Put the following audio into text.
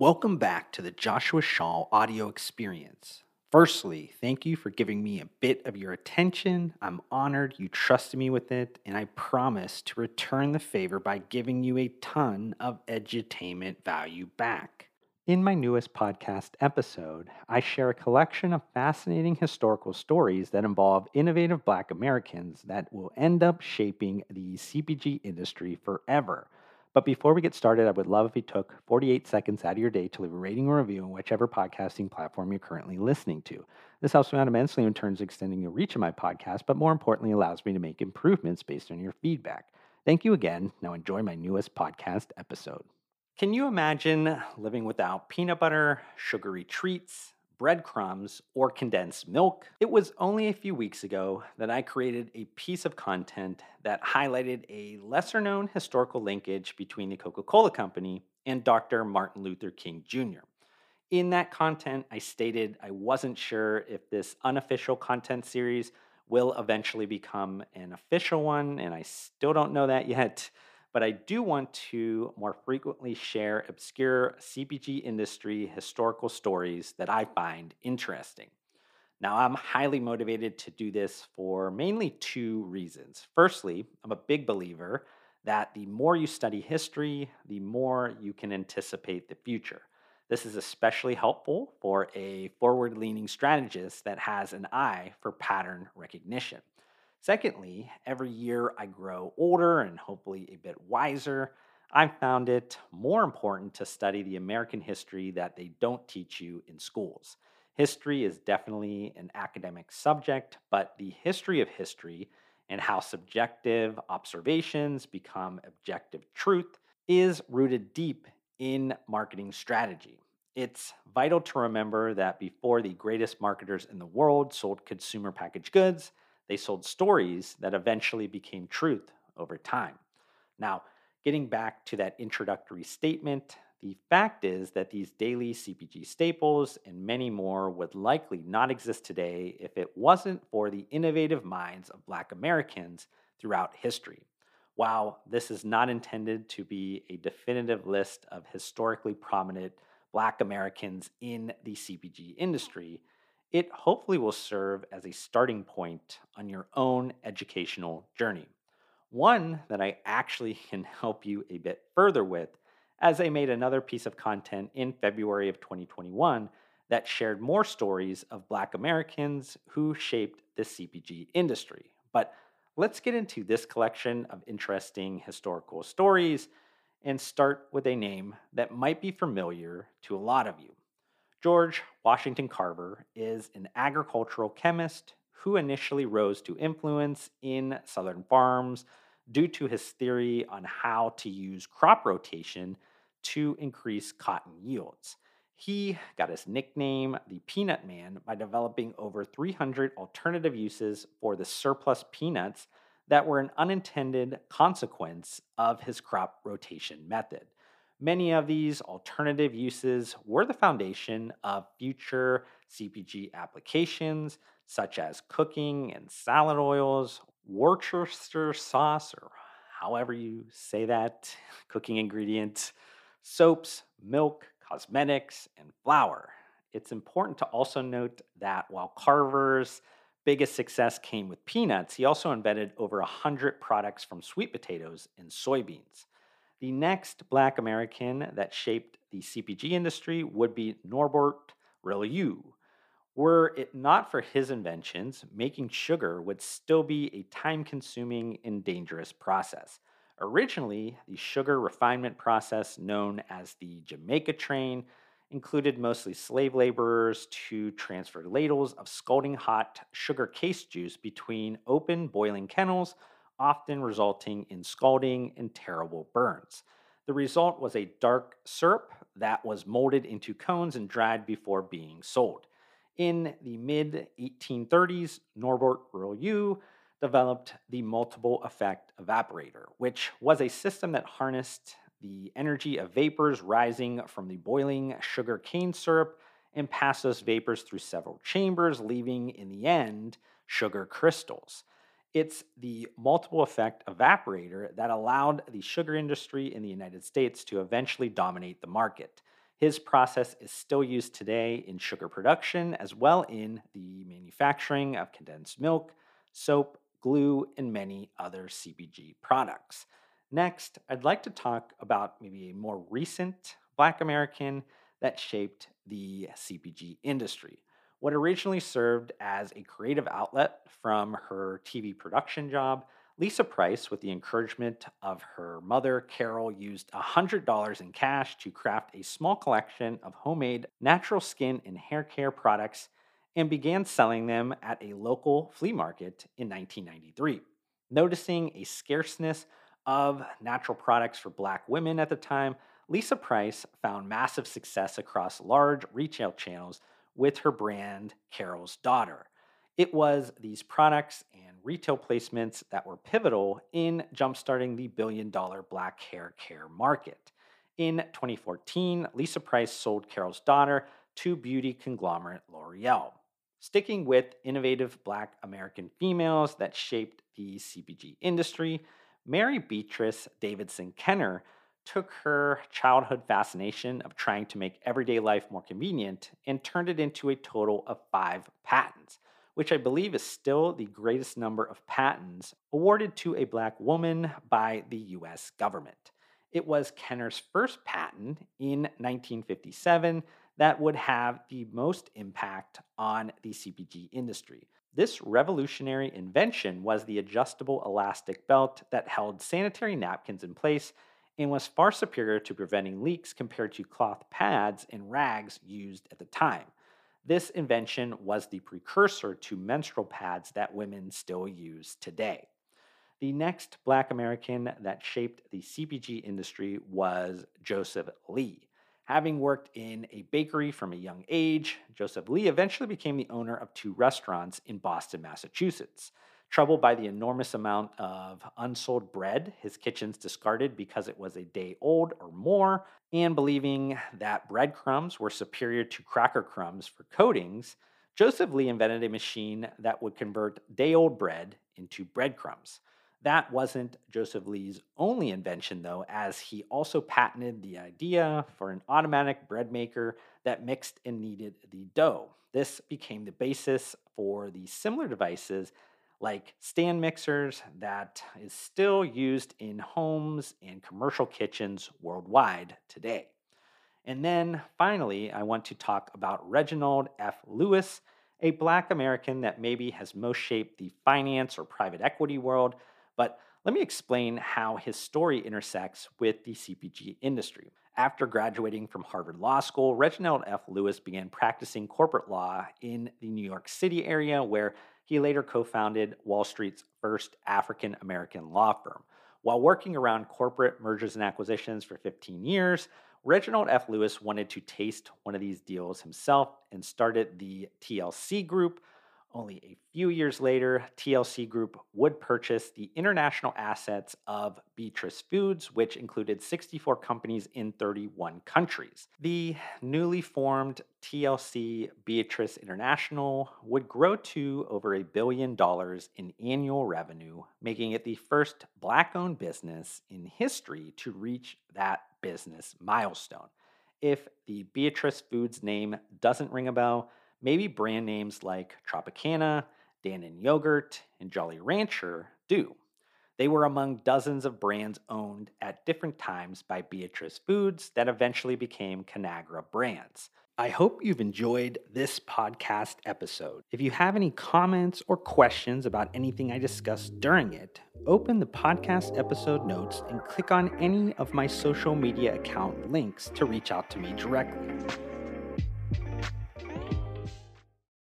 Welcome back to the Joshua Shaw audio experience. Firstly, thank you for giving me a bit of your attention. I'm honored you trusted me with it, and I promise to return the favor by giving you a ton of edutainment value back. In my newest podcast episode, I share a collection of fascinating historical stories that involve innovative Black Americans that will end up shaping the CPG industry forever. But before we get started, I would love if you took 48 seconds out of your day to leave a rating or review on whichever podcasting platform you're currently listening to. This helps me out immensely in terms of extending the reach of my podcast, but more importantly, allows me to make improvements based on your feedback. Thank you again. Now enjoy my newest podcast episode. Can you imagine living without peanut butter, sugary treats, breadcrumbs, or condensed milk? It was only a few weeks ago that I created a piece of content that highlighted a lesser known historical linkage between the Coca Cola Company and Dr. Martin Luther King Jr. In that content, I stated I wasn't sure if this unofficial content series will eventually become an official one, and I still don't know that yet but I do want to more frequently share obscure CPG industry historical stories that I find interesting. Now, I'm highly motivated to do this for mainly two reasons. Firstly, I'm a big believer that the more you study history, the more you can anticipate the future. This is especially helpful for a forward leaning strategist that has an eye for pattern recognition. Secondly, every year I grow older and hopefully a bit wiser. I found it more important to study the American history that they don't teach you in schools. History is definitely an academic subject, but the history of history and how subjective observations become objective truth is rooted deep in marketing strategy. It's vital to remember that before the greatest marketers in the world sold consumer packaged goods, they sold stories that eventually became truth over time. Now, getting back to that introductory statement, the fact is that these daily CPG staples and many more would likely not exist today if it wasn't for the innovative minds of Black Americans throughout history. While this is not intended to be a definitive list of historically prominent Black Americans in the CPG industry, it hopefully will serve as a starting point on your own educational journey. One that I actually can help you a bit further with, as I made another piece of content in February of 2021 that shared more stories of Black Americans who shaped the CPG industry. But let's get into this collection of interesting historical stories and start with a name that might be familiar to a lot of you. George Washington Carver is an agricultural chemist who initially rose to influence in Southern farms due to his theory on how to use crop rotation to increase cotton yields. He got his nickname, the Peanut Man, by developing over 300 alternative uses for the surplus peanuts that were an unintended consequence of his crop rotation method. Many of these alternative uses were the foundation of future CPG applications, such as cooking and salad oils, Worcester sauce, or however you say that, cooking ingredients, soaps, milk, cosmetics, and flour. It's important to also note that while Carver's biggest success came with peanuts, he also invented over 100 products from sweet potatoes and soybeans. The next Black American that shaped the CPG industry would be Norbert Rillieux. Were it not for his inventions, making sugar would still be a time consuming and dangerous process. Originally, the sugar refinement process, known as the Jamaica train, included mostly slave laborers to transfer ladles of scalding hot sugar cane juice between open boiling kennels often resulting in scalding and terrible burns. The result was a dark syrup that was molded into cones and dried before being sold. In the mid 1830s, Norbert Rillieux developed the multiple effect evaporator, which was a system that harnessed the energy of vapors rising from the boiling sugar cane syrup and passed those vapors through several chambers, leaving in the end sugar crystals. It's the multiple effect evaporator that allowed the sugar industry in the United States to eventually dominate the market. His process is still used today in sugar production as well in the manufacturing of condensed milk, soap, glue, and many other CPG products. Next, I'd like to talk about maybe a more recent Black American that shaped the CPG industry. What originally served as a creative outlet from her TV production job, Lisa Price, with the encouragement of her mother, Carol, used $100 in cash to craft a small collection of homemade natural skin and hair care products and began selling them at a local flea market in 1993. Noticing a scarceness of natural products for black women at the time, Lisa Price found massive success across large retail channels with her brand, Carol's Daughter. It was these products and retail placements that were pivotal in jumpstarting the billion dollar black hair care market. In 2014, Lisa Price sold Carol's Daughter to beauty conglomerate L'Oreal. Sticking with innovative black American females that shaped the CPG industry, Mary Beatrice Davidson Kenner took her childhood fascination of trying to make everyday life more convenient and turned it into a total of five patents, which I believe is still the greatest number of patents awarded to a black woman by the US government. It was Kenner's first patent in 1957 that would have the most impact on the CPG industry. This revolutionary invention was the adjustable elastic belt that held sanitary napkins in place and was far superior to preventing leaks compared to cloth pads and rags used at the time. This invention was the precursor to menstrual pads that women still use today. The next black American that shaped the CPG industry was Joseph Lee. Having worked in a bakery from a young age, Joseph Lee eventually became the owner of two restaurants in Boston, Massachusetts. Troubled by the enormous amount of unsold bread his kitchens discarded because it was a day old or more, and believing that breadcrumbs were superior to cracker crumbs for coatings, Joseph Lee invented a machine that would convert day old bread into breadcrumbs. That wasn't Joseph Lee's only invention, though, as he also patented the idea for an automatic bread maker that mixed and kneaded the dough. This became the basis for the similar devices like stand mixers that is still used in homes and commercial kitchens worldwide today. And then finally, I want to talk about Reginald F. Lewis, a black American that maybe has most shaped the finance or private equity world but let me explain how his story intersects with the CPG industry. After graduating from Harvard Law School, Reginald F. Lewis began practicing corporate law in the New York City area, where he later co founded Wall Street's first African American law firm. While working around corporate mergers and acquisitions for 15 years, Reginald F. Lewis wanted to taste one of these deals himself and started the TLC Group, only a few years later, TLC Group would purchase the international assets of Beatrice Foods, which included 64 companies in 31 countries. The newly formed TLC Beatrice International would grow to over a billion dollars in annual revenue, making it the first black owned business in history to reach that business milestone. If the Beatrice Foods name doesn't ring a bell, maybe brand names like Tropicana, Dannon Yogurt, and Jolly Rancher do. They were among dozens of brands owned at different times by Beatrice Foods that eventually became Conagra brands. I hope you've enjoyed this podcast episode. If you have any comments or questions about anything I discussed during it, open the podcast episode notes and click on any of my social media account links to reach out to me directly.